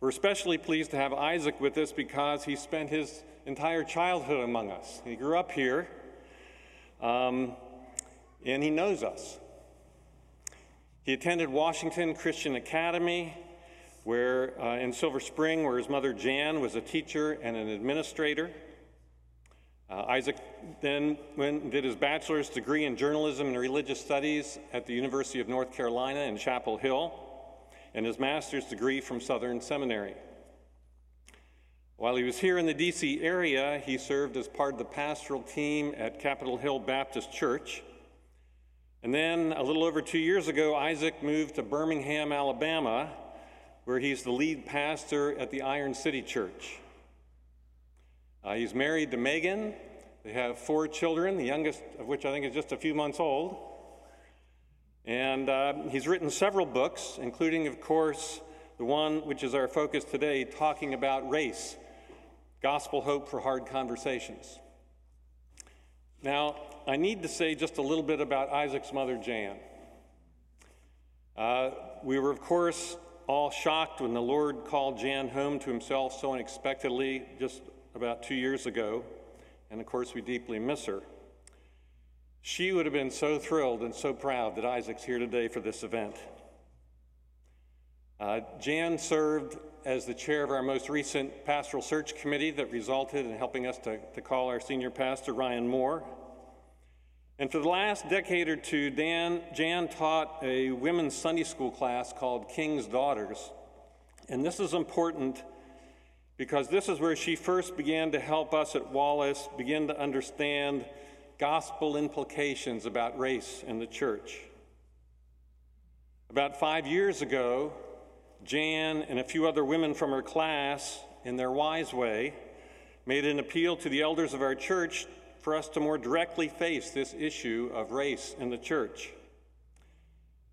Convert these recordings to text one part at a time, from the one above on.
We're especially pleased to have Isaac with us because he spent his entire childhood among us. He grew up here, um, and he knows us. He attended Washington Christian Academy, where uh, in Silver Spring, where his mother Jan was a teacher and an administrator. Uh, Isaac then went did his bachelor's degree in journalism and religious studies at the University of North Carolina in Chapel Hill, and his master's degree from Southern Seminary. While he was here in the DC area, he served as part of the pastoral team at Capitol Hill Baptist Church. And then, a little over two years ago, Isaac moved to Birmingham, Alabama, where he's the lead pastor at the Iron City Church. Uh, he's married to Megan. They have four children, the youngest of which I think is just a few months old. And uh, he's written several books, including, of course, the one which is our focus today, talking about race Gospel Hope for Hard Conversations. Now, I need to say just a little bit about Isaac's mother, Jan. Uh, we were, of course, all shocked when the Lord called Jan home to himself so unexpectedly just about two years ago, and of course, we deeply miss her. She would have been so thrilled and so proud that Isaac's here today for this event. Uh, Jan served as the chair of our most recent pastoral search committee that resulted in helping us to, to call our senior pastor, Ryan Moore. And for the last decade or two, Dan, Jan taught a women's Sunday school class called King's Daughters. And this is important because this is where she first began to help us at Wallace begin to understand gospel implications about race in the church. About five years ago, Jan and a few other women from her class, in their wise way, made an appeal to the elders of our church for us to more directly face this issue of race in the church.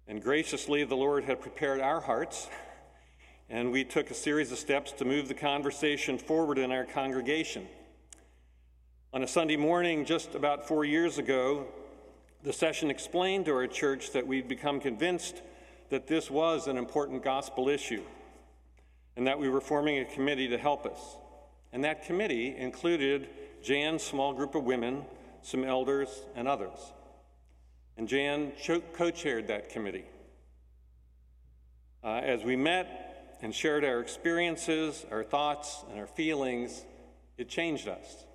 And graciously, the Lord had prepared our hearts and we took a series of steps to move the conversation forward in our congregation. On a Sunday morning, just about four years ago, the session explained to our church that we'd become convinced that this was an important gospel issue and that we were forming a committee to help us. And that committee included Jan's small group of women, some elders, and others. And Jan co chaired that committee. Uh, as we met and shared our experiences, our thoughts, and our feelings, it changed us.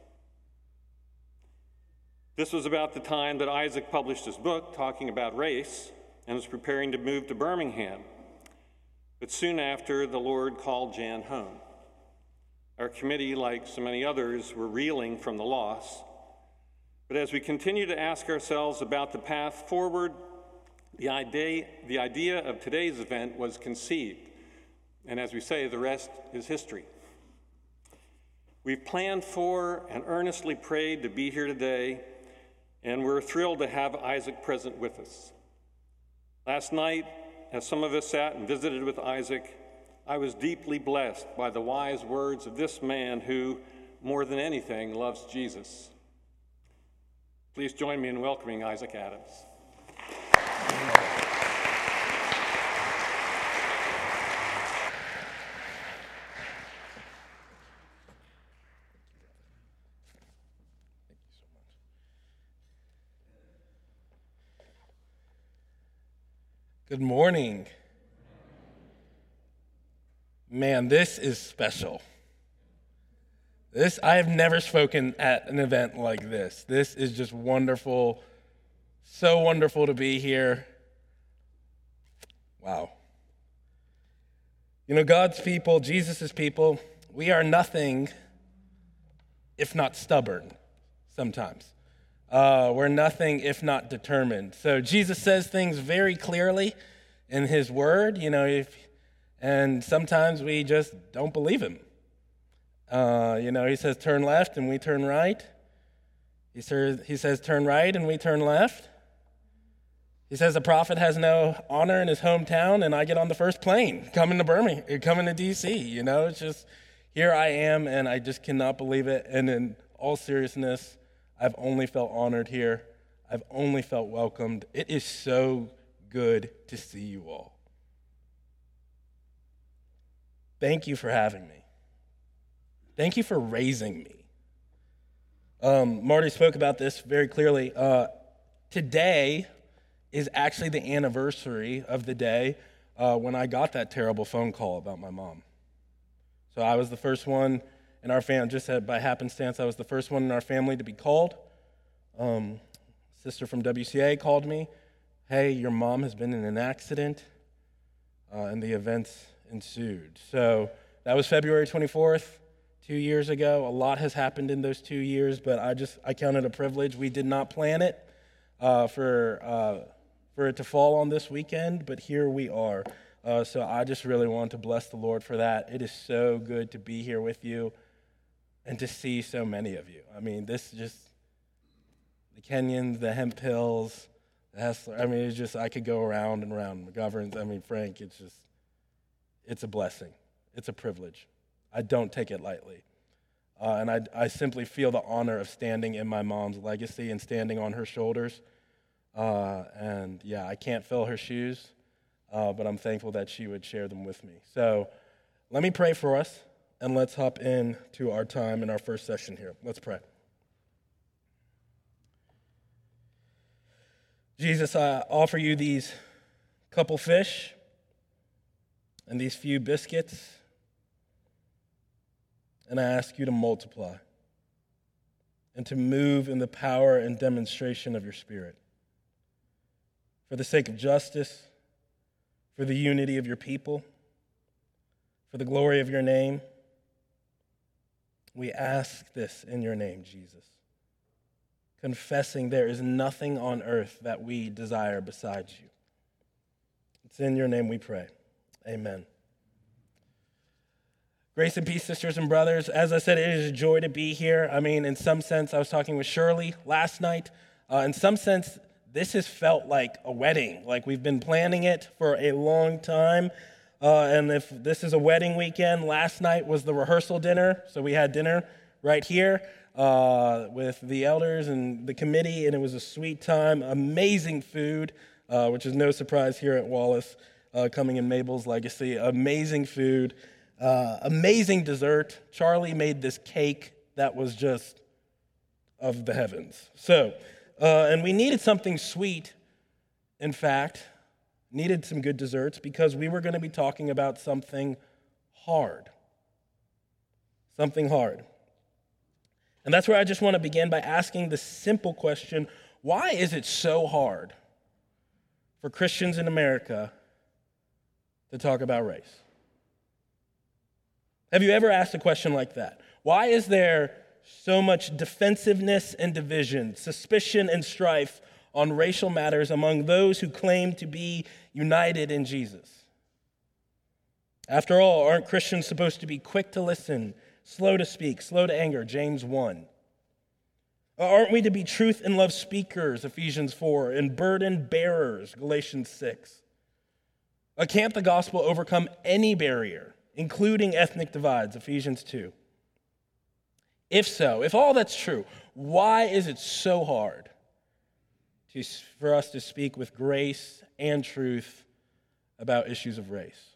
This was about the time that Isaac published his book talking about race and was preparing to move to Birmingham. But soon after, the Lord called Jan home. Our committee, like so many others, were reeling from the loss. But as we continue to ask ourselves about the path forward, the idea, the idea of today's event was conceived. And as we say, the rest is history. We've planned for and earnestly prayed to be here today, and we're thrilled to have Isaac present with us. Last night, as some of us sat and visited with Isaac, I was deeply blessed by the wise words of this man who, more than anything, loves Jesus. Please join me in welcoming Isaac Adams. Good morning. Man, this is special. This I have never spoken at an event like this. This is just wonderful. So wonderful to be here. Wow. You know, God's people, Jesus' people, we are nothing if not stubborn sometimes. Uh, we're nothing if not determined. So Jesus says things very clearly in his word, you know, if, and sometimes we just don't believe him. Uh, you know, he says turn left and we turn right. He says, he says turn right and we turn left. He says a prophet has no honor in his hometown, and I get on the first plane coming to Birmingham, coming to DC. You know, it's just here I am, and I just cannot believe it. And in all seriousness, I've only felt honored here. I've only felt welcomed. It is so good to see you all. thank you for having me. Thank you for raising me. Um, Marty spoke about this very clearly. Uh, today is actually the anniversary of the day uh, when I got that terrible phone call about my mom. So I was the first one in our family, just by happenstance, I was the first one in our family to be called. Um, sister from WCA called me. Hey, your mom has been in an accident, uh, and the events ensued. So that was February 24th, two years ago. A lot has happened in those two years, but I just I count it a privilege. We did not plan it uh, for uh, for it to fall on this weekend, but here we are. Uh, so I just really want to bless the Lord for that. It is so good to be here with you and to see so many of you. I mean, this just the Kenyans, the Hemphills, the Hessler. I mean, it's just I could go around and around. McGoverns. I mean, Frank. It's just it's a blessing. It's a privilege. I don't take it lightly. Uh, and I, I simply feel the honor of standing in my mom's legacy and standing on her shoulders. Uh, and yeah, I can't fill her shoes, uh, but I'm thankful that she would share them with me. So let me pray for us, and let's hop in to our time in our first session here. Let's pray. Jesus, I offer you these couple fish and these few biscuits, and I ask you to multiply and to move in the power and demonstration of your Spirit for the sake of justice, for the unity of your people, for the glory of your name. We ask this in your name, Jesus, confessing there is nothing on earth that we desire besides you. It's in your name we pray. Amen. Grace and peace, sisters and brothers. As I said, it is a joy to be here. I mean, in some sense, I was talking with Shirley last night. Uh, in some sense, this has felt like a wedding. Like we've been planning it for a long time. Uh, and if this is a wedding weekend, last night was the rehearsal dinner. So we had dinner right here uh, with the elders and the committee, and it was a sweet time. Amazing food, uh, which is no surprise here at Wallace, uh, coming in Mabel's legacy. Amazing food, uh, amazing dessert. Charlie made this cake that was just of the heavens. So, uh, and we needed something sweet, in fact, needed some good desserts because we were going to be talking about something hard. Something hard. And that's where I just want to begin by asking the simple question why is it so hard for Christians in America to talk about race? Have you ever asked a question like that? Why is there so much defensiveness and division, suspicion and strife on racial matters among those who claim to be united in Jesus. After all, aren't Christians supposed to be quick to listen, slow to speak, slow to anger? James 1. Aren't we to be truth and love speakers, Ephesians 4, and burden bearers, Galatians 6? Can't the gospel overcome any barrier, including ethnic divides, Ephesians 2? If so, if all that's true, why is it so hard to, for us to speak with grace and truth about issues of race?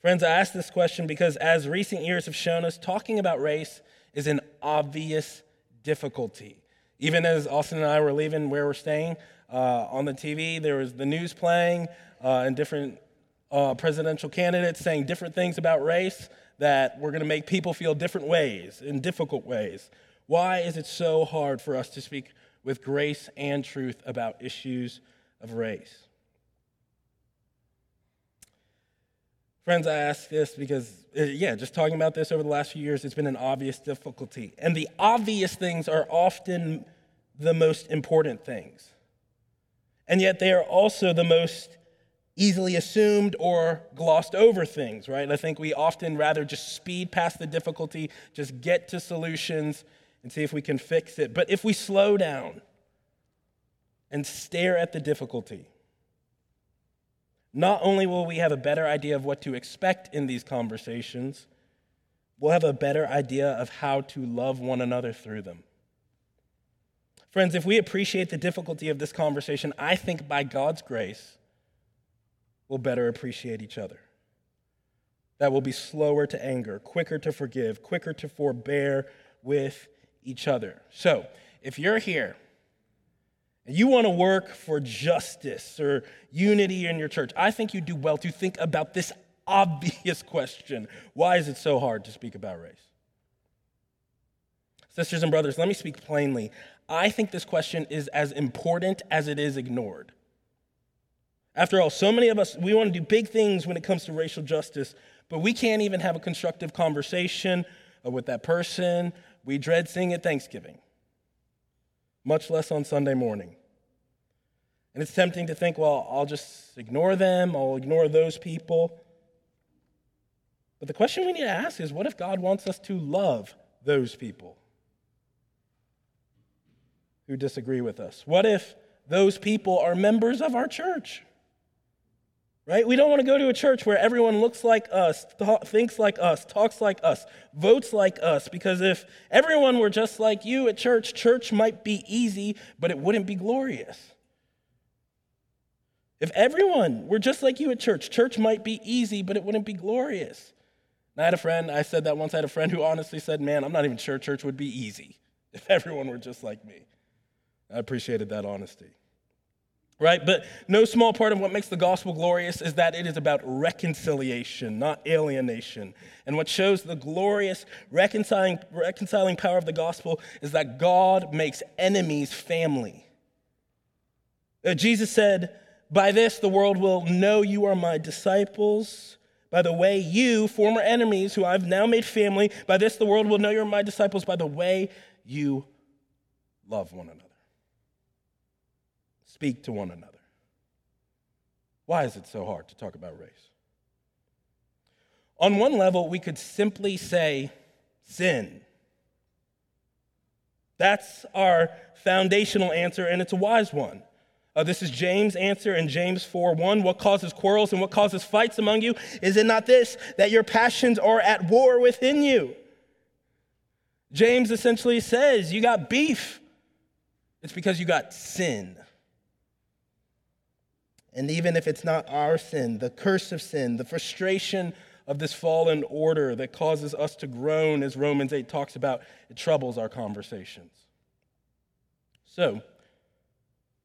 Friends, I ask this question because as recent years have shown us, talking about race is an obvious difficulty. Even as Austin and I were leaving where we're staying, uh, on the TV, there was the news playing uh, and different uh, presidential candidates saying different things about race that we're going to make people feel different ways, in difficult ways. Why is it so hard for us to speak with grace and truth about issues of race? Friends, I ask this because, uh, yeah, just talking about this over the last few years, it's been an obvious difficulty. And the obvious things are often the most important things. And yet they are also the most easily assumed or glossed over things, right? I think we often rather just speed past the difficulty, just get to solutions and see if we can fix it. But if we slow down and stare at the difficulty, not only will we have a better idea of what to expect in these conversations, we'll have a better idea of how to love one another through them. Friends, if we appreciate the difficulty of this conversation, I think by God's grace, we'll better appreciate each other. that will be slower to anger, quicker to forgive, quicker to forbear with each other. So, if you're here you want to work for justice or unity in your church, I think you do well to think about this obvious question Why is it so hard to speak about race? Sisters and brothers, let me speak plainly. I think this question is as important as it is ignored. After all, so many of us, we want to do big things when it comes to racial justice, but we can't even have a constructive conversation with that person we dread seeing at Thanksgiving, much less on Sunday morning. And it's tempting to think, well, I'll just ignore them, I'll ignore those people. But the question we need to ask is what if God wants us to love those people who disagree with us? What if those people are members of our church? Right? We don't want to go to a church where everyone looks like us, th- thinks like us, talks like us, votes like us, because if everyone were just like you at church, church might be easy, but it wouldn't be glorious. If everyone were just like you at church, church might be easy, but it wouldn't be glorious. And I had a friend, I said that once, I had a friend who honestly said, Man, I'm not even sure church would be easy if everyone were just like me. I appreciated that honesty right? But no small part of what makes the gospel glorious is that it is about reconciliation, not alienation. And what shows the glorious reconciling, reconciling power of the gospel is that God makes enemies family. Uh, Jesus said, By this the world will know you are my disciples. By the way, you, former enemies who I've now made family, by this the world will know you're my disciples, by the way you love one another speak to one another. Why is it so hard to talk about race? On one level, we could simply say sin. That's our foundational answer, and it's a wise one. Uh, this is James' answer in James 4 1. What causes quarrels and what causes fights among you? Is it not this, that your passions are at war within you? James essentially says, You got beef. It's because you got sin. And even if it's not our sin, the curse of sin, the frustration of this fallen order that causes us to groan, as Romans 8 talks about, it troubles our conversations. So,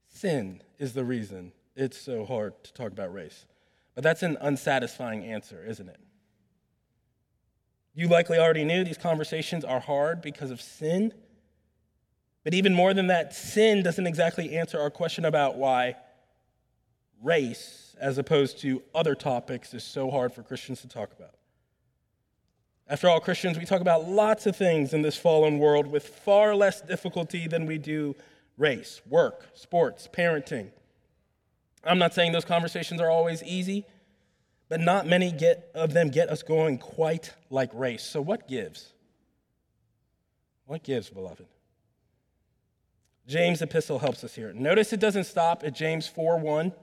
sin is the reason it's so hard to talk about race. But that's an unsatisfying answer, isn't it? You likely already knew these conversations are hard because of sin. But even more than that, sin doesn't exactly answer our question about why race, as opposed to other topics, is so hard for Christians to talk about. After all, Christians, we talk about lots of things in this fallen world with far less difficulty than we do race, work, sports, parenting. I'm not saying those conversations are always easy, but not many get, of them get us going quite like race. So, what gives? What gives, beloved? James' epistle helps us here. Notice it doesn't stop at James 4 1.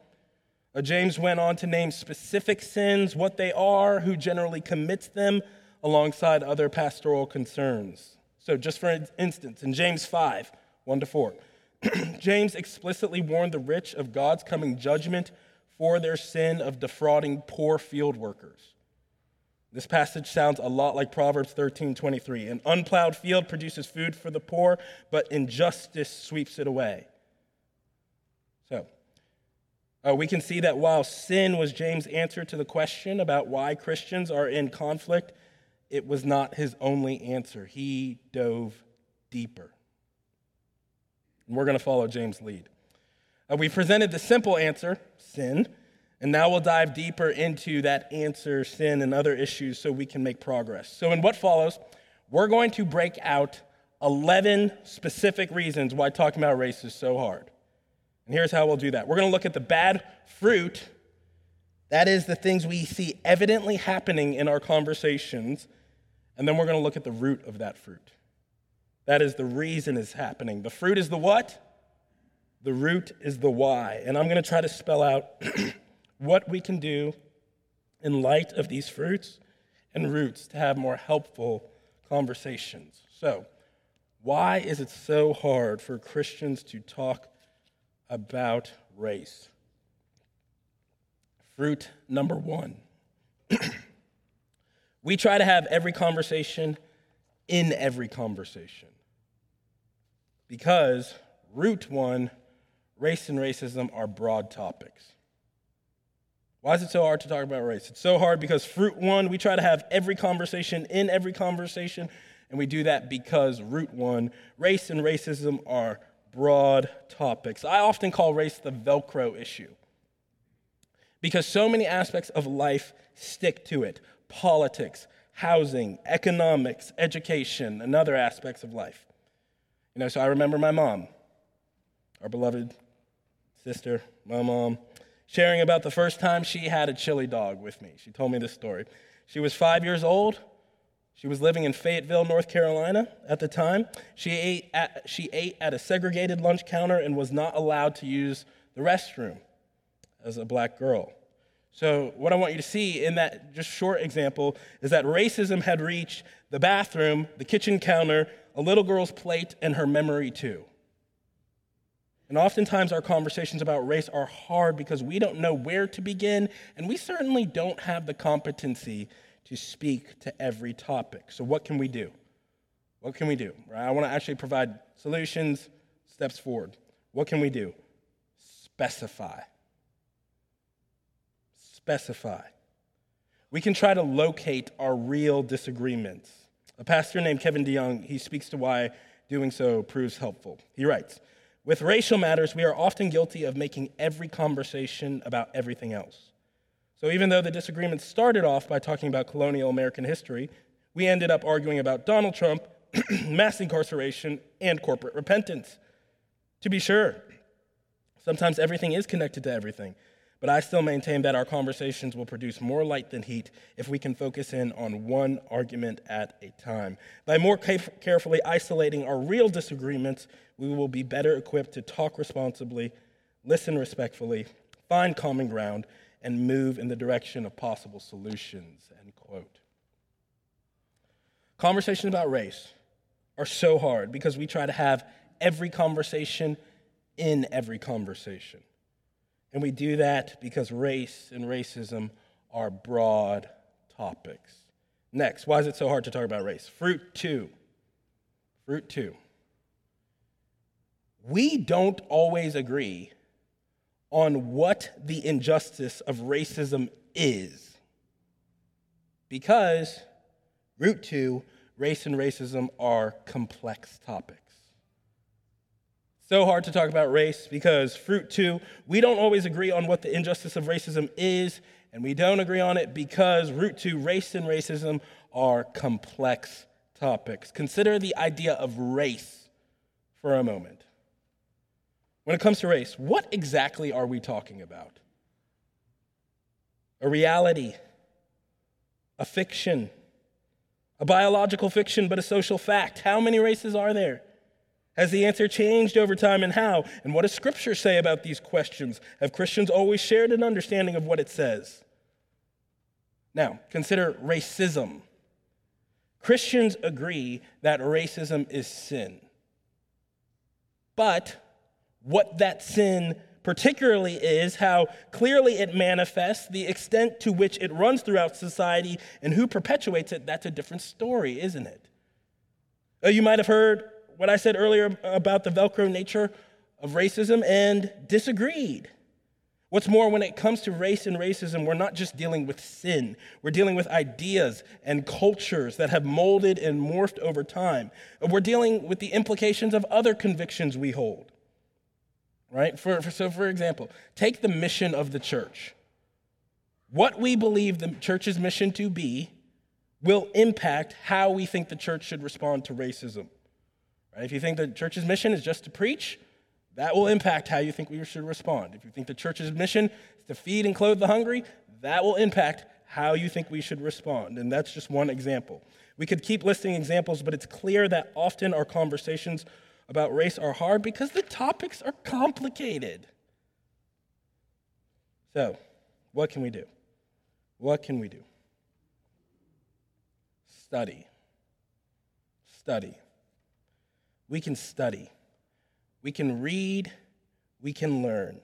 Uh, James went on to name specific sins, what they are, who generally commits them, alongside other pastoral concerns. So, just for instance, in James 5 1 to 4, James explicitly warned the rich of God's coming judgment for their sin of defrauding poor field workers. This passage sounds a lot like Proverbs 13 23. An unplowed field produces food for the poor, but injustice sweeps it away. So, uh, we can see that while sin was James' answer to the question about why Christians are in conflict, it was not his only answer. He dove deeper. And we're going to follow James' lead. Uh, we presented the simple answer, sin, and now we'll dive deeper into that answer, sin, and other issues so we can make progress. So, in what follows, we're going to break out 11 specific reasons why talking about race is so hard. And here's how we'll do that we're going to look at the bad fruit. That is the things we see evidently happening in our conversations. And then we're going to look at the root of that fruit. That is the reason it's happening. The fruit is the what? The root is the why. And I'm going to try to spell out what we can do in light of these fruits and roots to have more helpful conversations. So, why is it so hard for Christians to talk about race. Fruit number one We try to have every conversation in every conversation. Because, root one, race and racism are broad topics. Why is it so hard to talk about race? It's so hard because, fruit one, we try to have every conversation in every conversation, and we do that because, root one, race and racism are broad topics. I often call race the Velcro issue because so many aspects of life stick to it politics, housing, economics, education, and other aspects of life. You know, so I remember my mom, our beloved sister, my mom, sharing about the first time she had a chili dog with me. She told me this story. She was five years old. She was living in Fayetteville, North Carolina at the time. She ate at, she ate at a segregated lunch counter and was not allowed to use the restroom as a black girl. So, what I want you to see in that just short example is that racism had reached the bathroom, the kitchen counter, a little girl's plate, and her memory too. And oftentimes, our conversations about race are hard because we don't know where to begin, and we certainly don't have the competency to speak to every topic. So, what can we do? What can we do? Right? I want to actually provide solutions, steps forward. What can we do? Specify specify. We can try to locate our real disagreements. A pastor named Kevin DeYoung, he speaks to why doing so proves helpful. He writes, with racial matters, we are often guilty of making every conversation about everything else. So even though the disagreement started off by talking about colonial American history, we ended up arguing about Donald Trump, mass incarceration, and corporate repentance. To be sure, sometimes everything is connected to everything. But I still maintain that our conversations will produce more light than heat if we can focus in on one argument at a time. By more carefully isolating our real disagreements, we will be better equipped to talk responsibly, listen respectfully, find common ground, and move in the direction of possible solutions. End quote. Conversations about race are so hard because we try to have every conversation in every conversation. And we do that because race and racism are broad topics. Next, why is it so hard to talk about race? Fruit two. Fruit two. We don't always agree on what the injustice of racism is. Because, root two, race and racism are complex topics so hard to talk about race because, fruit two, we don't always agree on what the injustice of racism is, and we don't agree on it because, root two, race and racism are complex topics. Consider the idea of race for a moment. When it comes to race, what exactly are we talking about? A reality, a fiction, a biological fiction, but a social fact. How many races are there? Has the answer changed over time and how? And what does Scripture say about these questions? Have Christians always shared an understanding of what it says? Now, consider racism. Christians agree that racism is sin. But what that sin particularly is, how clearly it manifests, the extent to which it runs throughout society, and who perpetuates it, that's a different story, isn't it? Uh, you might have heard what I said earlier about the Velcro nature of racism and disagreed. What's more, when it comes to race and racism, we're not just dealing with sin, we're dealing with ideas and cultures that have molded and morphed over time. We're dealing with the implications of other convictions we hold. Right? For, for, so, for example, take the mission of the church. What we believe the church's mission to be will impact how we think the church should respond to racism. Right? If you think the church's mission is just to preach, that will impact how you think we should respond. If you think the church's mission is to feed and clothe the hungry, that will impact how you think we should respond. And that's just one example. We could keep listing examples, but it's clear that often our conversations about race are hard because the topics are complicated. So, what can we do? What can we do? Study. Study we can study, we can read, we can learn.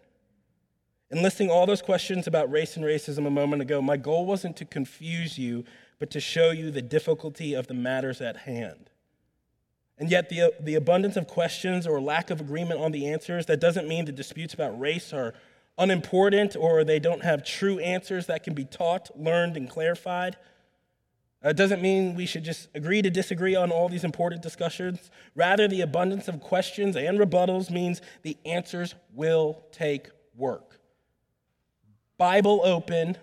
In listing all those questions about race and racism a moment ago, my goal wasn't to confuse you, but to show you the difficulty of the matters at hand. And yet, the, the abundance of questions or lack of agreement on the answers, that doesn't mean the disputes about race are unimportant or they don't have true answers that can be taught, learned, and clarified. It doesn't mean we should just agree to disagree on all these important discussions. Rather, the abundance of questions and rebuttals means the answers will take work. Bible open,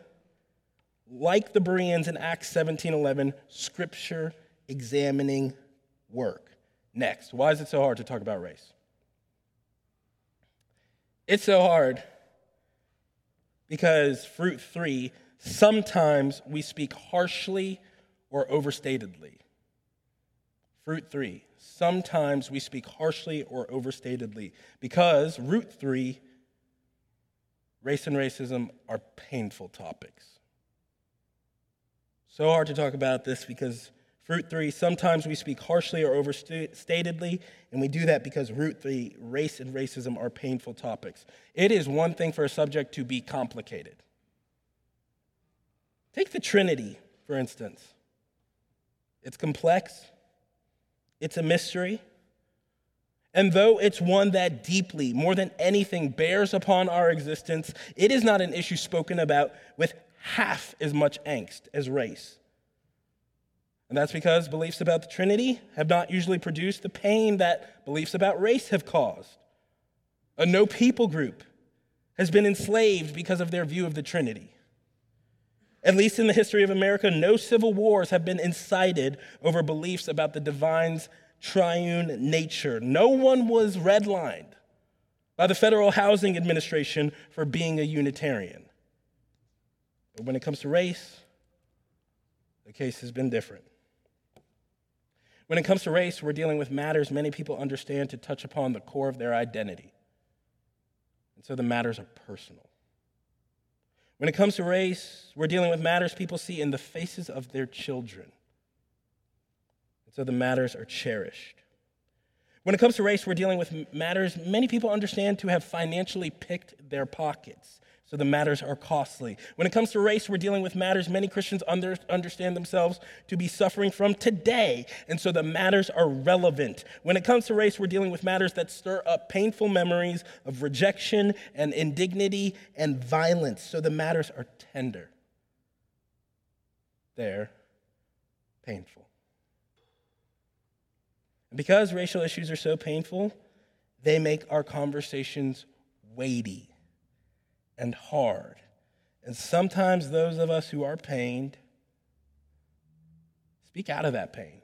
like the Bereans in Acts 17:11, scripture examining work. Next, why is it so hard to talk about race? It's so hard because fruit 3, sometimes we speak harshly or overstatedly. Fruit 3, sometimes we speak harshly or overstatedly because root 3 race and racism are painful topics. So hard to talk about this because fruit three, sometimes we speak harshly or overstatedly, and we do that because root three, race and racism are painful topics. It is one thing for a subject to be complicated. Take the Trinity, for instance. It's complex, it's a mystery. And though it's one that deeply, more than anything, bears upon our existence, it is not an issue spoken about with half as much angst as race. And that's because beliefs about the Trinity have not usually produced the pain that beliefs about race have caused. A no people group has been enslaved because of their view of the Trinity. At least in the history of America, no civil wars have been incited over beliefs about the divine's triune nature. No one was redlined by the Federal Housing Administration for being a Unitarian. But when it comes to race, the case has been different. When it comes to race, we're dealing with matters many people understand to touch upon the core of their identity. And so the matters are personal. When it comes to race, we're dealing with matters people see in the faces of their children And so the matters are cherished. When it comes to race, we're dealing with matters many people understand to have financially picked their pockets. So the matters are costly. When it comes to race, we're dealing with matters many Christians under, understand themselves to be suffering from today. And so the matters are relevant. When it comes to race, we're dealing with matters that stir up painful memories of rejection and indignity and violence. So the matters are tender. They're painful. And because racial issues are so painful, they make our conversations weighty and hard. And sometimes those of us who are pained speak out of that pain.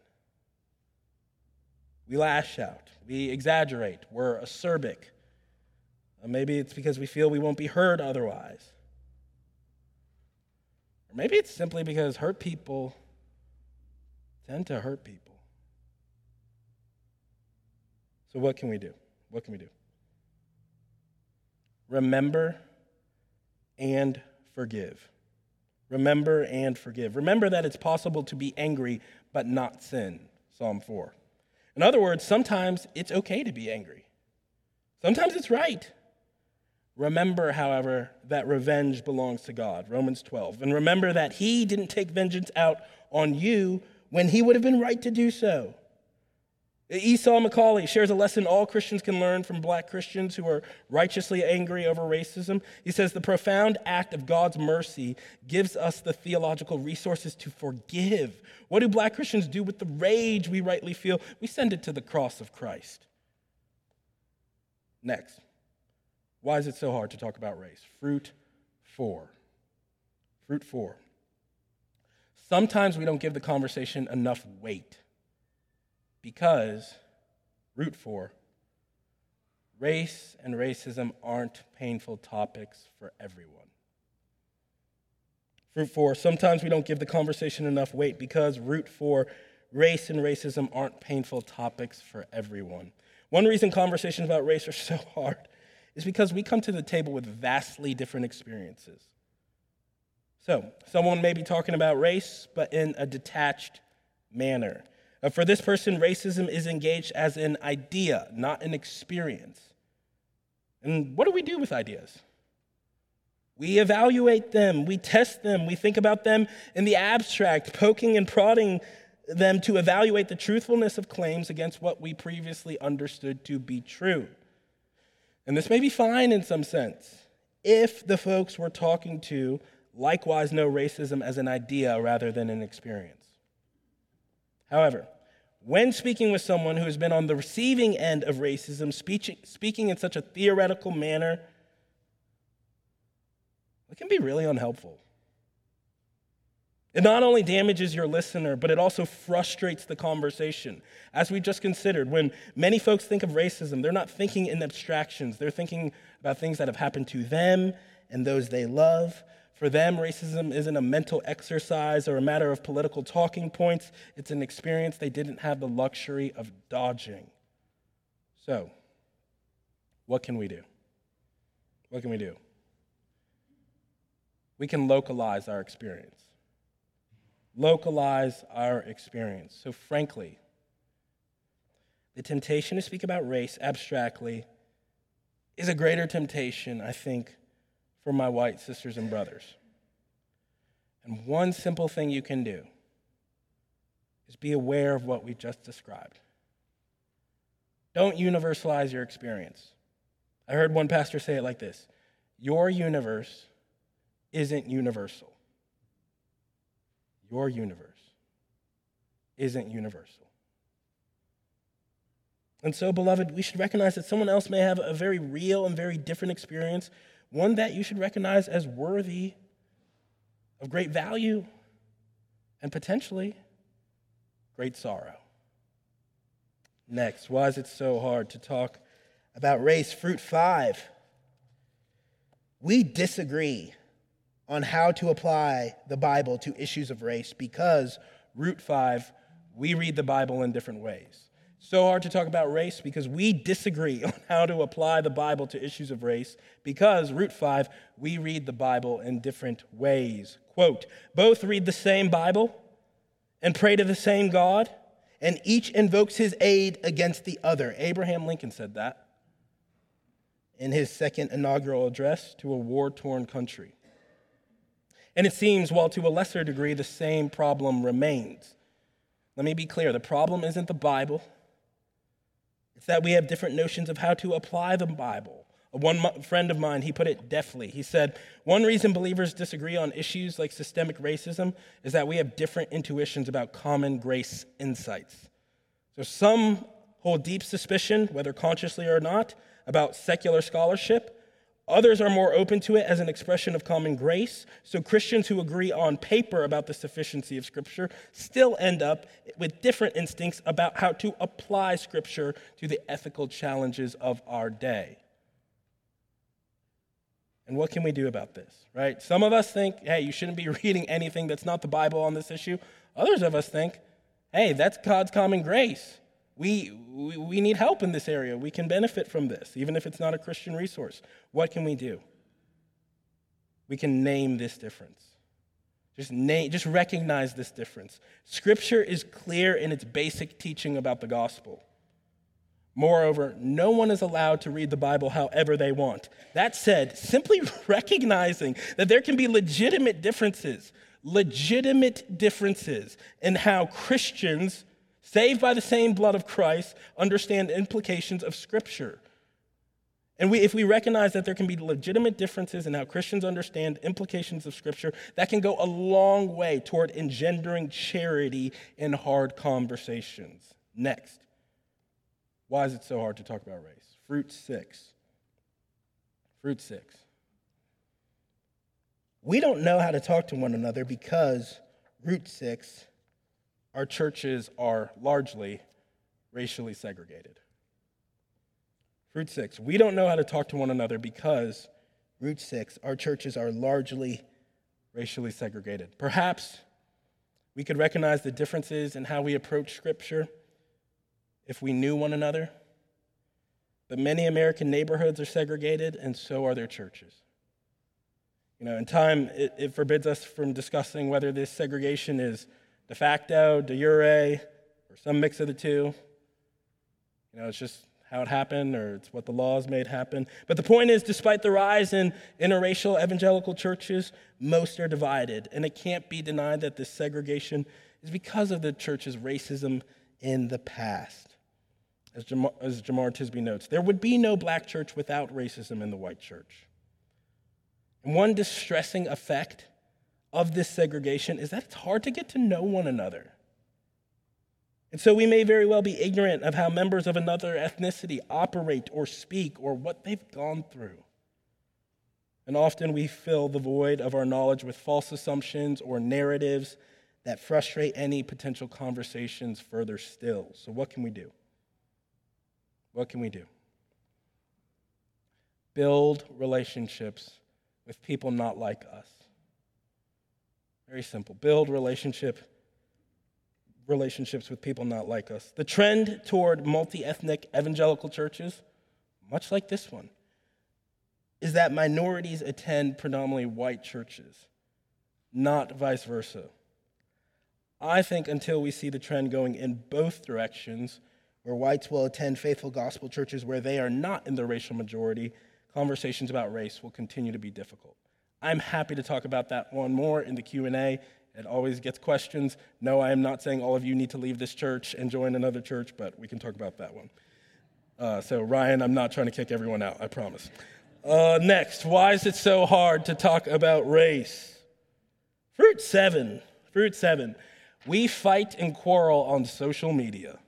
We lash out, we exaggerate, we're acerbic. Uh, maybe it's because we feel we won't be heard otherwise. Or maybe it's simply because hurt people tend to hurt people. So, what can we do? What can we do? Remember and forgive. Remember and forgive. Remember that it's possible to be angry but not sin. Psalm 4. In other words, sometimes it's okay to be angry, sometimes it's right. Remember, however, that revenge belongs to God. Romans 12. And remember that He didn't take vengeance out on you when He would have been right to do so. Esau McCaulley shares a lesson all Christians can learn from black Christians who are righteously angry over racism. He says the profound act of God's mercy gives us the theological resources to forgive. What do black Christians do with the rage we rightly feel? We send it to the cross of Christ. Next, why is it so hard to talk about race? Fruit four. Fruit four. Sometimes we don't give the conversation enough weight because, root four, race and racism aren't painful topics for everyone. Root four, sometimes we don't give the conversation enough weight because, root four, race and racism aren't painful topics for everyone. One reason conversations about race are so hard is because we come to the table with vastly different experiences. So, someone may be talking about race, but in a detached manner. Uh, for this person, racism is engaged as an idea, not an experience. And what do we do with ideas? We evaluate them, we test them, we think about them in the abstract, poking and prodding them to evaluate the truthfulness of claims against what we previously understood to be true. And this may be fine in some sense if the folks we're talking to likewise know racism as an idea rather than an experience. However, when speaking with someone who has been on the receiving end of racism, speaking in such a theoretical manner, it can be really unhelpful. It not only damages your listener, but it also frustrates the conversation. As we just considered, when many folks think of racism, they're not thinking in abstractions. They're thinking about things that have happened to them and those they love. For them, racism isn't a mental exercise or a matter of political talking points, it's an experience they didn't have the luxury of dodging. So, what can we do? What can we do? We can localize our experience localize our experience. So, frankly, the temptation to speak about race abstractly is a greater temptation, I think, for my white sisters and brothers. And one simple thing you can do is be aware of what we just described. Don't universalize your experience. I heard one pastor say it like this Your universe isn't universal your universe isn't universal. And so, beloved, we should recognize that someone else may have a very real and very different experience, one that you should recognize as worthy of great value and potentially great sorrow. Next, why is it so hard to talk about race? Fruit five. We disagree on how to apply the Bible to issues of race because, root five, we read the Bible in different ways. So hard to talk about race because we disagree on how to apply the Bible to issues of race because, root five, we read the Bible in different ways. Quote, both read the same Bible and pray to the same God, and each invokes his aid against the other. Abraham Lincoln said that in his second inaugural address to a war torn country. And it seems, while to a lesser degree, the same problem remains. Let me be clear the problem isn't the Bible, it's that we have different notions of how to apply the Bible. One friend of mine, he put it deftly. He said, One reason believers disagree on issues like systemic racism is that we have different intuitions about common grace insights. So some hold deep suspicion, whether consciously or not, about secular scholarship, Others are more open to it as an expression of common grace. So Christians who agree on paper about the sufficiency of Scripture still end up with different instincts about how to apply Scripture to the ethical challenges of our day. And what can we do about this, right? Some of us think, hey, you shouldn't be reading anything that's not the Bible on this issue. Others of us think, hey, that's God's common grace. We, we, we need help in this area. We can benefit from this, even if it's not a Christian resource. What can we do? We can name this difference. Just, name, just recognize this difference. Scripture is clear in its basic teaching about the gospel. Moreover, no one is allowed to read the Bible however they want. That said, simply recognizing that there can be legitimate differences, legitimate differences in how Christians saved by the same blood of Christ, understand implications of Scripture. And we, if we recognize that there can be legitimate differences in how Christians understand implications of Scripture, that can go a long way toward engendering charity in hard conversations. Next, why is it so hard to talk about race? Fruit six. Fruit six. We don't know how to talk to one another because, root six, our churches are largely racially segregated. Fruit six, we don't know how to talk to one another because, root six, our churches are largely racially segregated. Perhaps we could recognize the differences in how we approach Scripture if we knew one another. But many American neighborhoods are segregated, and so are their churches. You know, in time, it, it forbids us from discussing whether this segregation is de facto, de jure, or some mix of the two. You know, it's just how it happened or it's what the laws made happen. But the point is, despite the rise in interracial evangelical churches, most are divided. And it can't be denied that this segregation is because of the church's racism in the past. As Jamar, as Jemar Tisby notes, there would be no black church without racism in the white church. And one distressing effect of this segregation is that it's hard to get to know one another. And so we may very well be ignorant of how members of another ethnicity operate or speak or what they've gone through. And often we fill the void of our knowledge with false assumptions or narratives that frustrate any potential conversations further still. So, what can we do? What can we do? Build relationships with people not like us. Very simple. Build relationship relationships with people not like us. The trend toward multi ethnic evangelical churches, much like this one, is that minorities attend predominantly white churches, not vice versa. I think until we see the trend going in both directions, where whites will attend faithful gospel churches where they are not in the racial majority, conversations about race will continue to be difficult. I'm happy to talk about that one more in the Q&A it always gets questions. No, I am not saying all of you need to leave this church and join another church, but we can talk about that one. Uh, so, Ryan, I'm not trying to kick everyone out, I promise. Uh, next, why is it so hard to talk about race? Fruit seven. Fruit seven. We fight and quarrel on social media.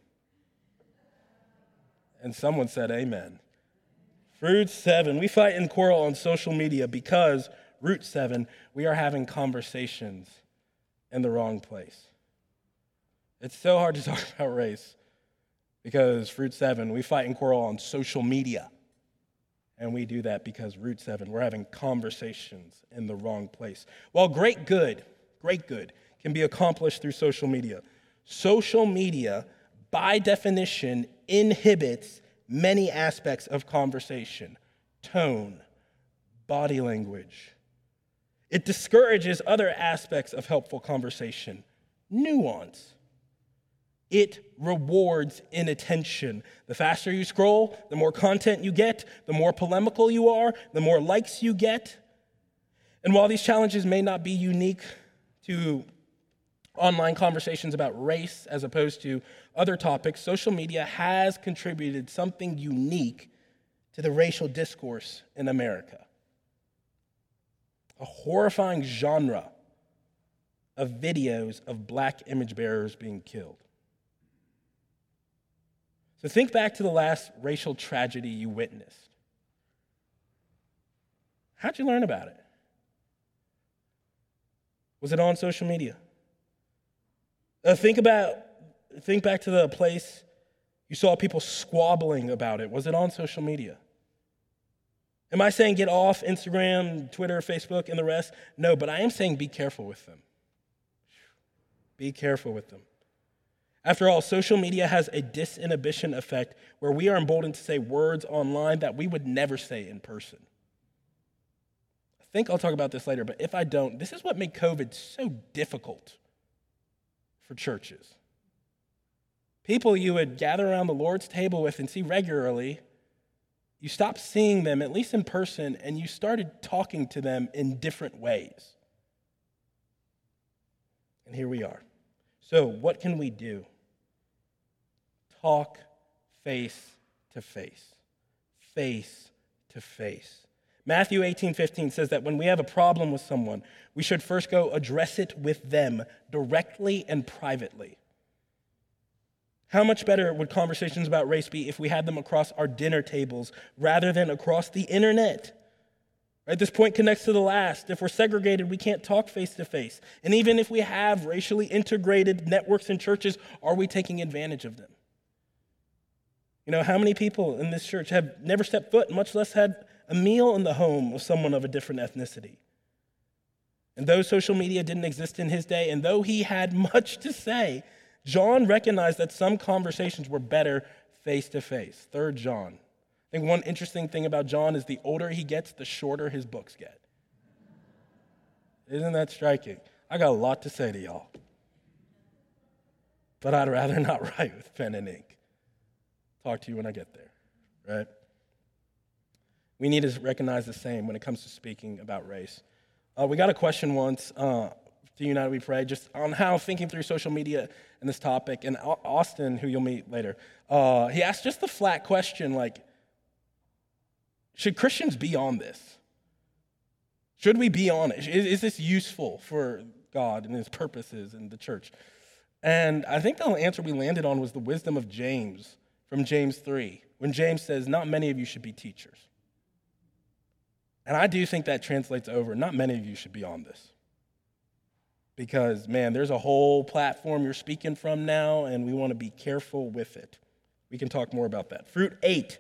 And someone said, Amen. Fruit seven. We fight and quarrel on social media because, root seven, we are having conversations in the wrong place. It's so hard to talk about race because Fruit 7, we fight and quarrel on social media. And we do that because Root 7, we're having conversations in the wrong place. While great good, great good can be accomplished through social media, social media, by definition, inhibits many aspects of conversation tone, body language, it discourages other aspects of helpful conversation, nuance. It rewards inattention. The faster you scroll, the more content you get, the more polemical you are, the more likes you get. And while these challenges may not be unique to online conversations about race as opposed to other topics, social media has contributed something unique to the racial discourse in America a horrifying genre of videos of black image bearers being killed. So think back to the last racial tragedy you witnessed. How'd you learn about it? Was it on social media? Uh, think about think back to the place you saw people squabbling about it. Was it on social media? Am I saying get off Instagram, Twitter, Facebook, and the rest? No, but I am saying be careful with them. Be careful with them. After all, social media has a disinhibition effect where we are emboldened to say words online that we would never say in person. I think I'll talk about this later, but if I don't, this is what made COVID so difficult for churches. People you would gather around the Lord's table with and see regularly you stopped seeing them, at least in person, and you started talking to them in different ways. And here we are. So, what can we do? Talk face to face. Face to face. Matthew 18, 15 says that when we have a problem with someone, we should first go address it with them directly and privately. How much better would conversations about race be if we had them across our dinner tables rather than across the internet? Right? This point connects to the last. If we're segregated, we can't talk face to face. And even if we have racially integrated networks and churches, are we taking advantage of them? You know, how many people in this church have never stepped foot, much less had a meal in the home of someone of a different ethnicity? And though social media didn't exist in his day, and though he had much to say, John recognized that some conversations were better face to face. Third John. I think one interesting thing about John is the older he gets, the shorter his books get. Isn't that striking? I got a lot to say to y'all. But I'd rather not write with pen and ink. Talk to you when I get there. right? We need to recognize the same when it comes to speaking about race. Uh, we got a question once uh, to United We Pray just on how thinking through social media and this topic. And Austin, who you'll meet later, uh, he asked just the flat question like, should Christians be on this? Should we be on it? Is, is this useful for God and his purposes and the church? And I think the answer we landed on was the wisdom of James from James 3, when James says, Not many of you should be teachers. And I do think that translates over, not many of you should be on this. Because, man, there's a whole platform you're speaking from now, and we want to be careful with it. We can talk more about that. Fruit eight.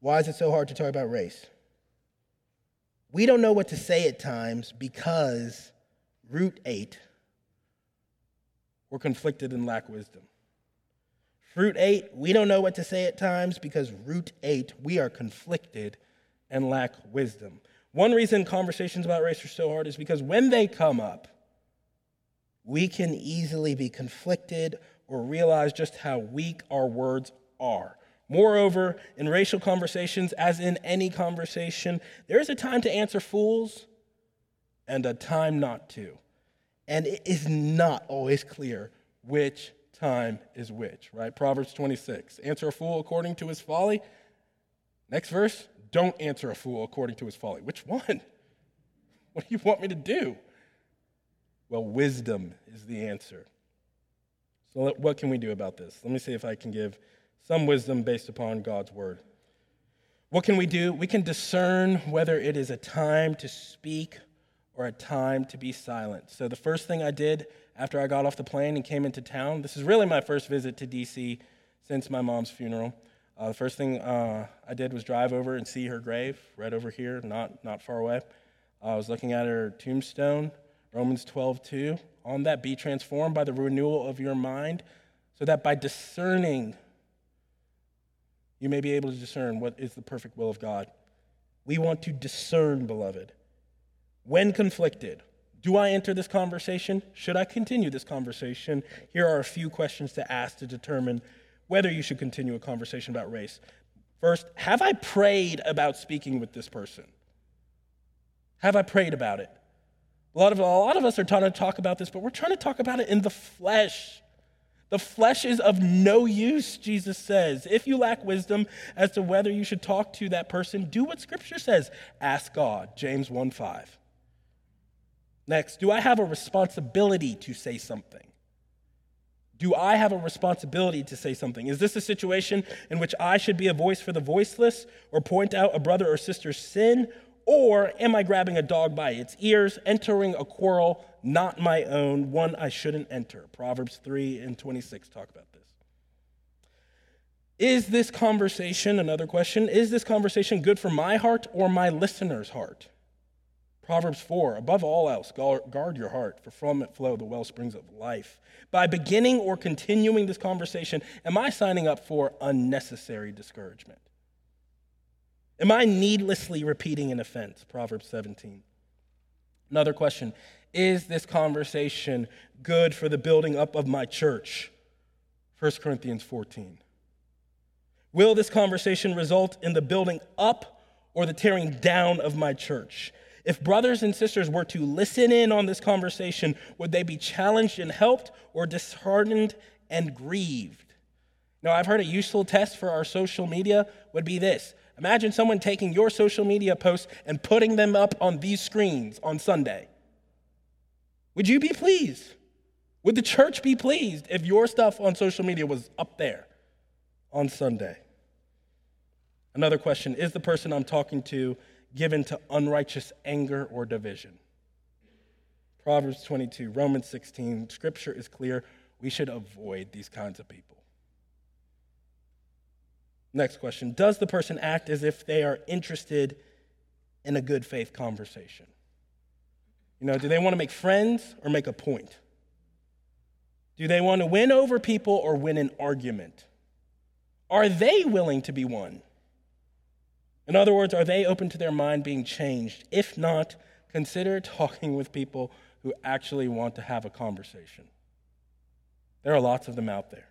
Why is it so hard to talk about race? We don't know what to say at times because, root eight, we're conflicted and lack wisdom. Fruit eight, we don't know what to say at times because, root eight, we are conflicted and lack wisdom. One reason conversations about race are so hard is because when they come up, we can easily be conflicted or realize just how weak our words are. Moreover, in racial conversations, as in any conversation, there is a time to answer fools and a time not to. And it is not always clear which time is which, right? Proverbs 26. Answer a fool according to his folly. Next verse, don't answer a fool according to his folly. Which one? What do you want me to do? Well, wisdom is the answer. So, what can we do about this? Let me see if I can give some wisdom based upon God's word. What can we do? We can discern whether it is a time to speak or a time to be silent. So, the first thing I did after I got off the plane and came into town, this is really my first visit to DC since my mom's funeral. Uh, the first thing uh, I did was drive over and see her grave right over here, not, not far away. Uh, I was looking at her tombstone, Romans 12, 2. On that, be transformed by the renewal of your mind, so that by discerning you may be able to discern what is the perfect will of God. We want to discern, beloved. When conflicted, do I enter this conversation? Should I continue this conversation? Here are a few questions to ask to determine whether you should continue a conversation about race. First, have I prayed about speaking with this person? Have I prayed about it? A lot of, a lot of us are trying to talk about this, but we're trying to talk about it in the flesh. The flesh is of no use, Jesus says. If you lack wisdom as to whether you should talk to that person, do what Scripture says. Ask God, James 1 5. Next, do I have a responsibility to say something? Do I have a responsibility to say something? Is this a situation in which I should be a voice for the voiceless or point out a brother or sister's sin? Or am I grabbing a dog by its ears, entering a quarrel not my own, one I shouldn't enter. Proverbs 3 and 26 talk about this. Is this conversation, another question, is this conversation good for my heart or my listener's heart? Proverbs 4, above all else, guard your heart, for from it flow the well springs of life. By beginning or continuing this conversation, am I signing up for unnecessary discouragement? Am I needlessly repeating an offense? Proverbs 17. Another question is this conversation good for the building up of my church? 1 Corinthians 14. Will this conversation result in the building up or the tearing down of my church? If brothers and sisters were to listen in on this conversation, would they be challenged and helped or disheartened and grieved? Now, I've heard a useful test for our social media would be this Imagine someone taking your social media posts and putting them up on these screens on Sunday. Would you be pleased? Would the church be pleased if your stuff on social media was up there on Sunday? Another question Is the person I'm talking to given to unrighteous anger or division? Proverbs 22, Romans 16, scripture is clear. We should avoid these kinds of people. Next question Does the person act as if they are interested in a good faith conversation? You know, do they want to make friends or make a point? Do they want to win over people or win an argument? Are they willing to be won? In other words, are they open to their mind being changed? If not, consider talking with people who actually want to have a conversation. There are lots of them out there.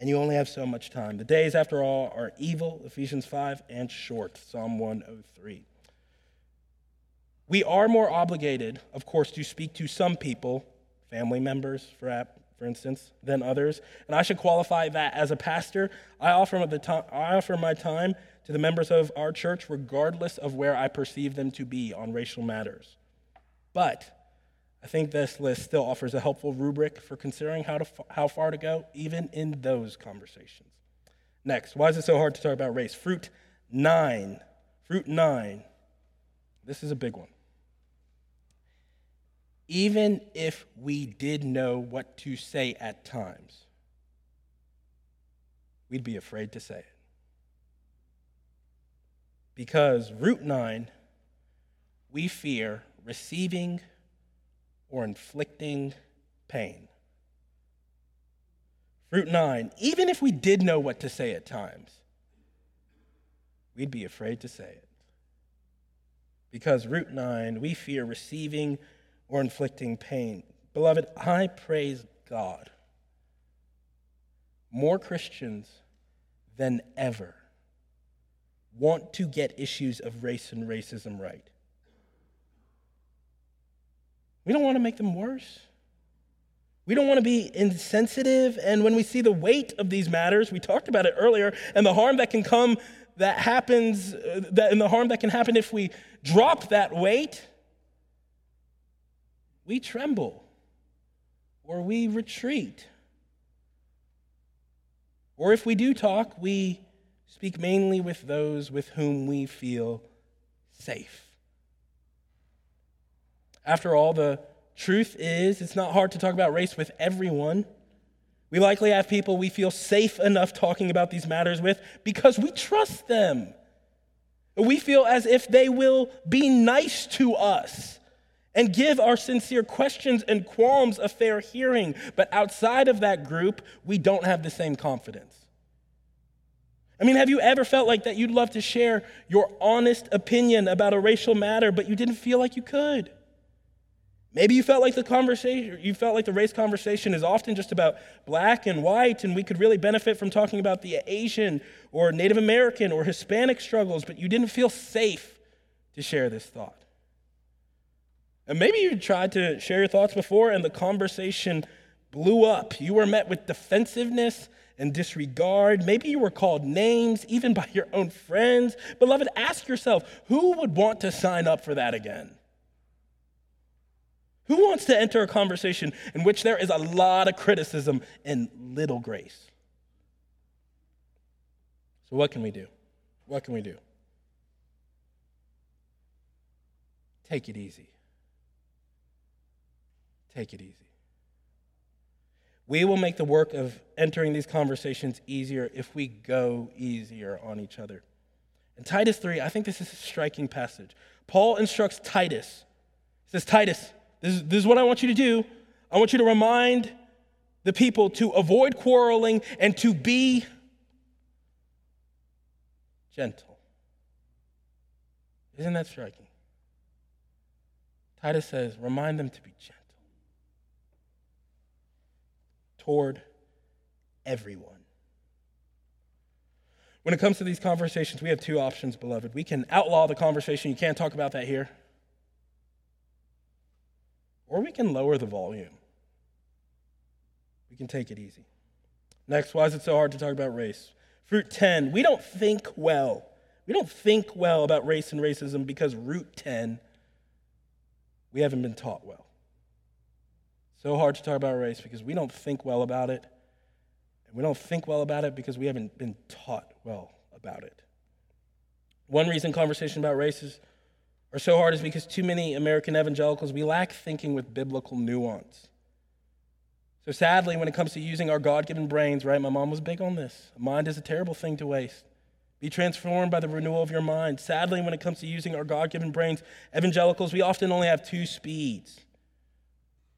And you only have so much time. The days, after all, are evil, Ephesians 5, and short, Psalm 103. We are more obligated, of course, to speak to some people, family members, for, for instance, than others. And I should qualify that as a pastor. I offer, the to- I offer my time to the members of our church, regardless of where I perceive them to be on racial matters. But I think this list still offers a helpful rubric for considering how, to, how far to go, even in those conversations. Next, why is it so hard to talk about race? Fruit nine. Fruit nine. This is a big one. Even if we did know what to say at times, we'd be afraid to say it. Because root nine, we fear receiving or inflicting pain. Fruit nine, even if we did know what to say at times, we'd be afraid to say it. Because root nine, we fear receiving or inflicting pain. Beloved, I praise God. More Christians than ever want to get issues of race and racism right. We don't want to make them worse. We don't want to be insensitive. And when we see the weight of these matters, we talked about it earlier, and the harm that can come that happens, uh, that, and the harm that can happen if we drop that weight, we tremble or we retreat. Or if we do talk, we speak mainly with those with whom we feel safe. After all, the truth is, it's not hard to talk about race with everyone. We likely have people we feel safe enough talking about these matters with because we trust them. We feel as if they will be nice to us and give our sincere questions and qualms a fair hearing. But outside of that group, we don't have the same confidence. I mean, have you ever felt like that you'd love to share your honest opinion about a racial matter, but you didn't feel like you could? Maybe you felt like the conversation, you felt like the race conversation is often just about black and white, and we could really benefit from talking about the Asian or Native American or Hispanic struggles, but you didn't feel safe to share this thought. And maybe you tried to share your thoughts before and the conversation blew up. You were met with defensiveness and disregard. Maybe you were called names, even by your own friends. Beloved, ask yourself who would want to sign up for that again? Who wants to enter a conversation in which there is a lot of criticism and little grace? So, what can we do? What can we do? Take it easy. Take it easy. We will make the work of entering these conversations easier if we go easier on each other. In Titus 3, I think this is a striking passage. Paul instructs Titus. He says, Titus, this is, this is what I want you to do. I want you to remind the people to avoid quarreling and to be gentle. Isn't that striking? Titus says, remind them to be gentle toward everyone. When it comes to these conversations, we have two options, beloved. We can outlaw the conversation. You can't talk about that here or we can lower the volume. We can take it easy. Next, why is it so hard to talk about race? Fruit 10, we don't think well. We don't think well about race and racism because root 10, we haven't been taught well. So hard to talk about race because we don't think well about it. And we don't think well about it because we haven't been taught well about it. One reason conversation about race is are so hard is because too many American evangelicals, we lack thinking with biblical nuance. So sadly, when it comes to using our God given brains, right, my mom was big on this. Mind is a terrible thing to waste. Be transformed by the renewal of your mind. Sadly, when it comes to using our God given brains, evangelicals, we often only have two speeds.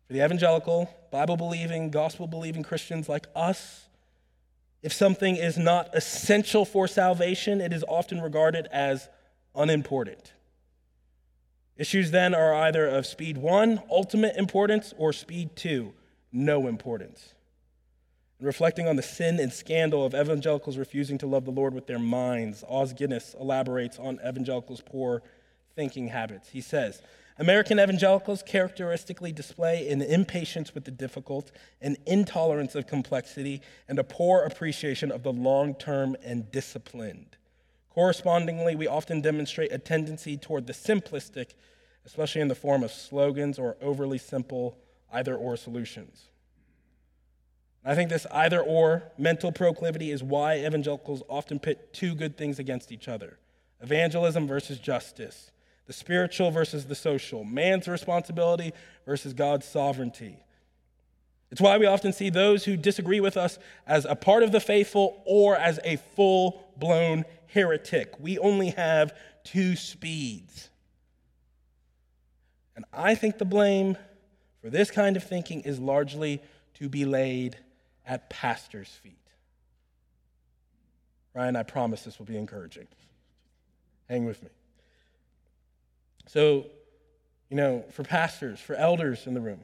For the evangelical, Bible believing, gospel believing Christians like us, if something is not essential for salvation, it is often regarded as unimportant. Issues then are either of speed one, ultimate importance, or speed two, no importance. reflecting on the sin and scandal of evangelicals refusing to love the Lord with their minds, Os Guinness elaborates on evangelicals' poor thinking habits. He says, American evangelicals characteristically display an impatience with the difficult, an intolerance of complexity, and a poor appreciation of the long term and disciplined. Correspondingly, we often demonstrate a tendency toward the simplistic, especially in the form of slogans or overly simple either or solutions. I think this either or mental proclivity is why evangelicals often pit two good things against each other evangelism versus justice, the spiritual versus the social, man's responsibility versus God's sovereignty. It's why we often see those who disagree with us as a part of the faithful or as a full blown heretic. We only have two speeds. And I think the blame for this kind of thinking is largely to be laid at pastors' feet. Ryan, I promise this will be encouraging. Hang with me. So, you know, for pastors, for elders in the room,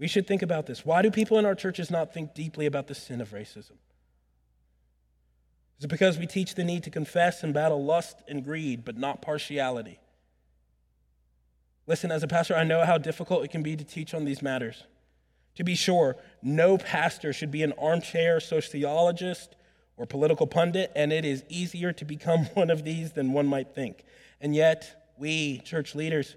we should think about this. Why do people in our churches not think deeply about the sin of racism? Is it because we teach the need to confess and battle lust and greed, but not partiality? Listen, as a pastor, I know how difficult it can be to teach on these matters. To be sure, no pastor should be an armchair sociologist or political pundit, and it is easier to become one of these than one might think. And yet, we, church leaders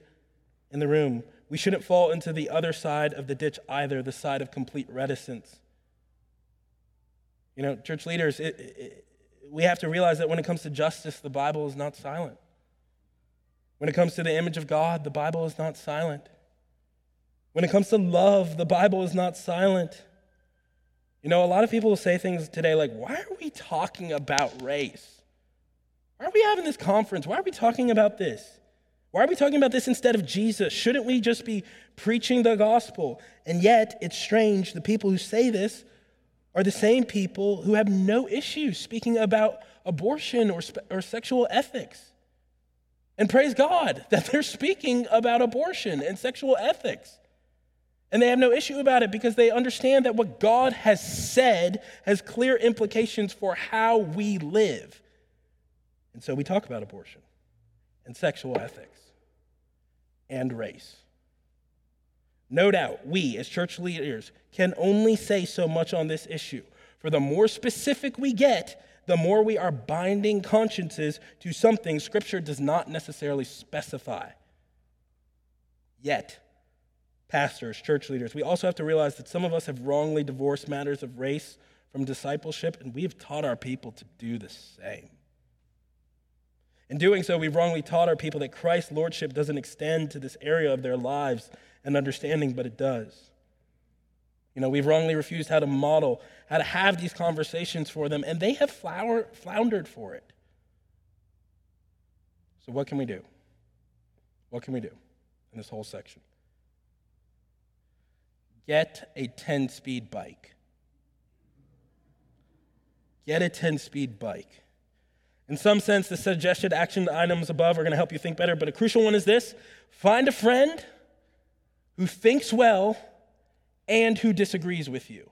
in the room, we shouldn't fall into the other side of the ditch either, the side of complete reticence. You know, church leaders, it, we have to realize that when it comes to justice, the Bible is not silent. When it comes to the image of God, the Bible is not silent. When it comes to love, the Bible is not silent. You know, a lot of people will say things today like, why are we talking about race? Why are we having this conference? Why are we talking about this? Why are we talking about this instead of Jesus? Shouldn't we just be preaching the gospel? And yet, it's strange, the people who say this are the same people who have no issue speaking about abortion or, or sexual ethics. And praise God that they're speaking about abortion and sexual ethics. And they have no issue about it because they understand that what God has said has clear implications for how we live. And so we talk about abortion and sexual ethics and race. No doubt, we as church leaders can only say so much on this issue. For the more specific we get, the more we are binding consciences to something Scripture does not necessarily specify. Yet, pastors, church leaders, we also have to realize that some of us have wrongly divorced matters of race from discipleship, and we have taught our people to do the same. In doing so, we've wrongly taught our people that Christ's lordship doesn't extend to this area of their lives and understanding, but it does. You know, we've wrongly refused how to model, how to have these conversations for them, and they have flower, floundered for it. So, what can we do? What can we do in this whole section? Get a 10 speed bike. Get a 10 speed bike. In some sense, the suggested action items above are going to help you think better, but a crucial one is this find a friend who thinks well and who disagrees with you.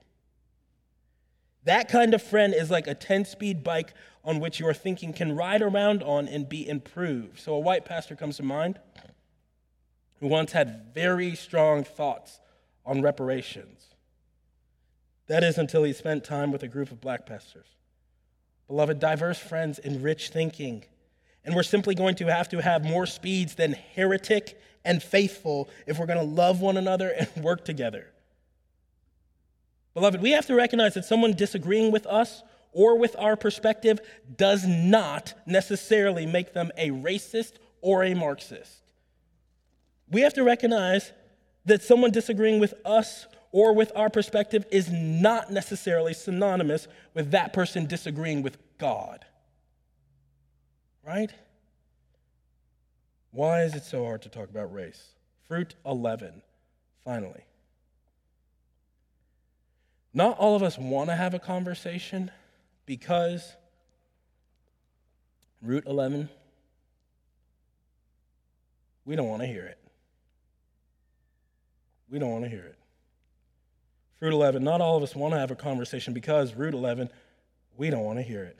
That kind of friend is like a 10 speed bike on which your thinking can ride around on and be improved. So, a white pastor comes to mind who once had very strong thoughts on reparations. That is until he spent time with a group of black pastors. Beloved, diverse friends enrich thinking. And we're simply going to have to have more speeds than heretic and faithful if we're going to love one another and work together. Beloved, we have to recognize that someone disagreeing with us or with our perspective does not necessarily make them a racist or a Marxist. We have to recognize that someone disagreeing with us or with our perspective is not necessarily synonymous with that person disagreeing with God. Right? Why is it so hard to talk about race? Fruit 11, finally. Not all of us want to have a conversation because, Root 11, we don't want to hear it. We don't want to hear it. Fruit 11. Not all of us want to have a conversation because, Root 11, we don't want to hear it.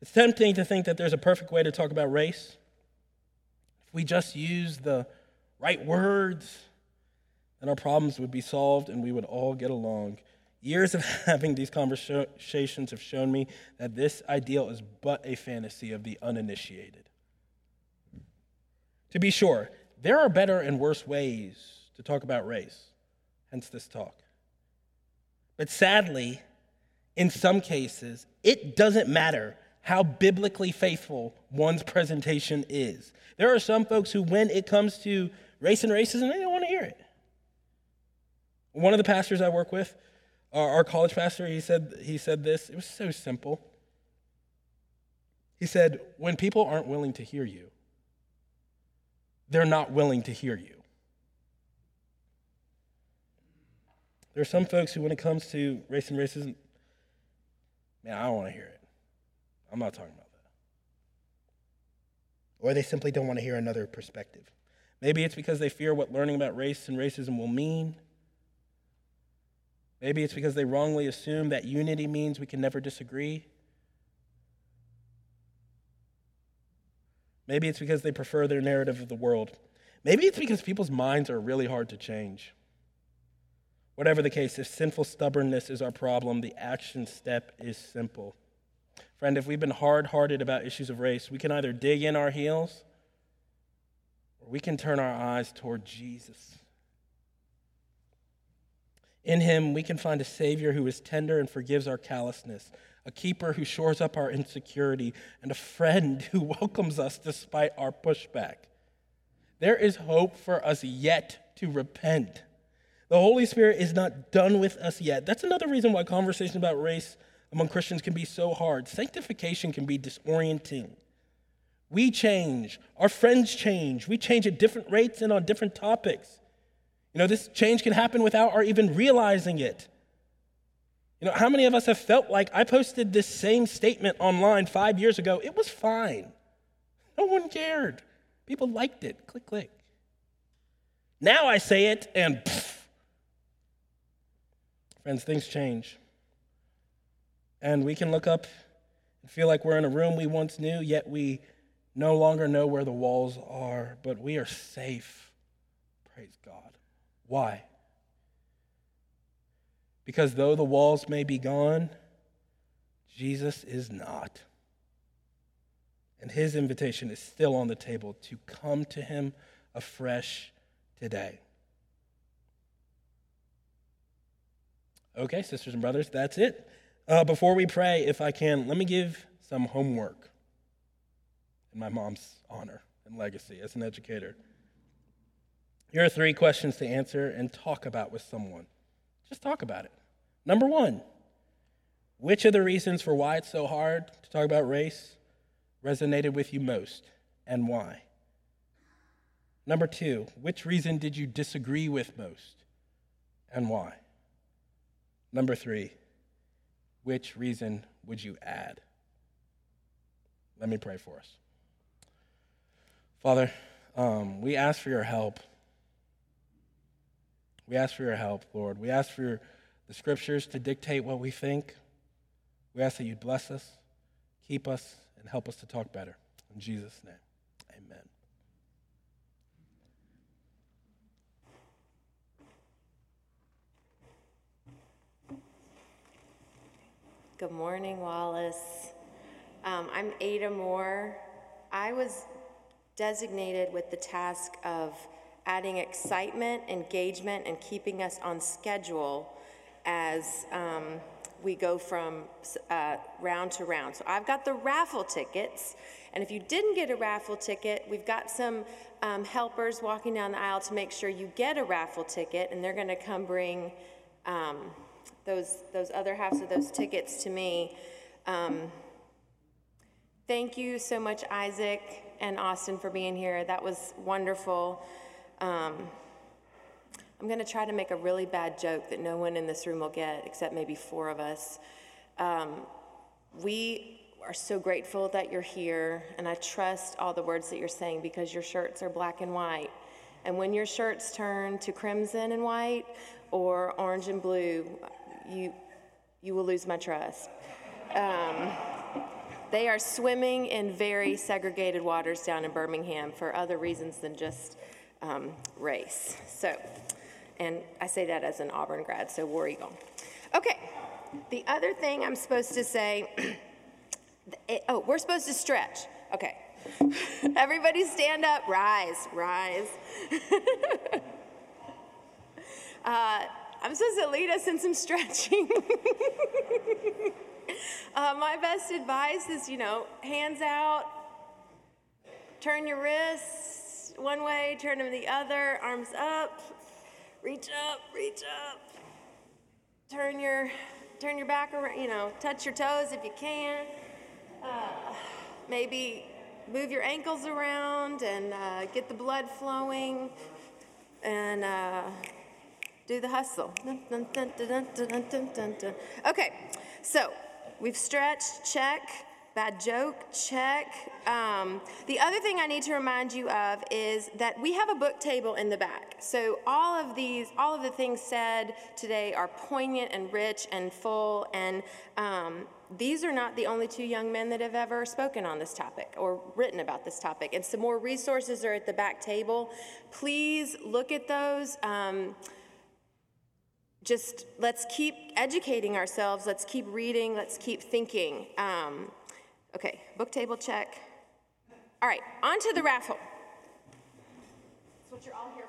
It's tempting to think that there's a perfect way to talk about race. We just use the right words, then our problems would be solved and we would all get along. Years of having these conversations have shown me that this ideal is but a fantasy of the uninitiated. To be sure, there are better and worse ways to talk about race, hence this talk. But sadly, in some cases, it doesn't matter how biblically faithful one's presentation is. There are some folks who, when it comes to race and racism, they don't want to hear it. One of the pastors I work with, our college pastor, he said, he said this. It was so simple. He said, When people aren't willing to hear you, they're not willing to hear you. There are some folks who, when it comes to race and racism, man, I don't want to hear it. I'm not talking about that. Or they simply don't want to hear another perspective. Maybe it's because they fear what learning about race and racism will mean. Maybe it's because they wrongly assume that unity means we can never disagree. Maybe it's because they prefer their narrative of the world. Maybe it's because people's minds are really hard to change. Whatever the case, if sinful stubbornness is our problem, the action step is simple. Friend, if we've been hard hearted about issues of race, we can either dig in our heels or we can turn our eyes toward Jesus. In him, we can find a Savior who is tender and forgives our callousness, a keeper who shores up our insecurity, and a friend who welcomes us despite our pushback. There is hope for us yet to repent. The Holy Spirit is not done with us yet. That's another reason why conversation about race among Christians can be so hard. Sanctification can be disorienting. We change, our friends change, we change at different rates and on different topics. You know, this change can happen without our even realizing it. You know, how many of us have felt like I posted this same statement online five years ago? It was fine. No one cared. People liked it. Click, click. Now I say it and. Friends, things change. And we can look up and feel like we're in a room we once knew, yet we no longer know where the walls are, but we are safe. Praise God. Why? Because though the walls may be gone, Jesus is not. And his invitation is still on the table to come to him afresh today. Okay, sisters and brothers, that's it. Uh, before we pray, if I can, let me give some homework in my mom's honor and legacy as an educator. Here are three questions to answer and talk about with someone. Just talk about it. Number one, which of the reasons for why it's so hard to talk about race resonated with you most and why? Number two, which reason did you disagree with most and why? Number three, which reason would you add? Let me pray for us. Father, um, we ask for your help. We ask for your help, Lord. We ask for the scriptures to dictate what we think. We ask that you bless us, keep us, and help us to talk better. In Jesus' name, amen. Good morning, Wallace. Um, I'm Ada Moore. I was designated with the task of adding excitement, engagement, and keeping us on schedule as um, we go from uh, round to round. So I've got the raffle tickets, and if you didn't get a raffle ticket, we've got some um, helpers walking down the aisle to make sure you get a raffle ticket, and they're going to come bring. Um, those, those other halves of those tickets to me. Um, thank you so much, Isaac and Austin, for being here. That was wonderful. Um, I'm going to try to make a really bad joke that no one in this room will get, except maybe four of us. Um, we are so grateful that you're here, and I trust all the words that you're saying because your shirts are black and white. And when your shirts turn to crimson and white, or orange and blue, you, you will lose my trust. Um, they are swimming in very segregated waters down in Birmingham for other reasons than just um, race. So, and I say that as an Auburn grad, so War Eagle. Okay, the other thing I'm supposed to say, it- oh, we're supposed to stretch. Okay. Everybody stand up, rise, rise. uh, I'm supposed to lead us in some stretching. uh, my best advice is, you know, hands out, turn your wrists one way, turn them the other, arms up, reach up, reach up. Turn your, turn your back around, you know, touch your toes if you can. Uh, maybe move your ankles around and uh, get the blood flowing and uh, do the hustle. Okay, so we've stretched, check. Bad joke, check. Um, the other thing I need to remind you of is that we have a book table in the back. So all of these, all of the things said today are poignant and rich and full. And um, these are not the only two young men that have ever spoken on this topic or written about this topic. And some more resources are at the back table. Please look at those. Um, just let's keep educating ourselves. Let's keep reading. Let's keep thinking. Um, okay, book table check. All right, on to the raffle. That's what you're all here.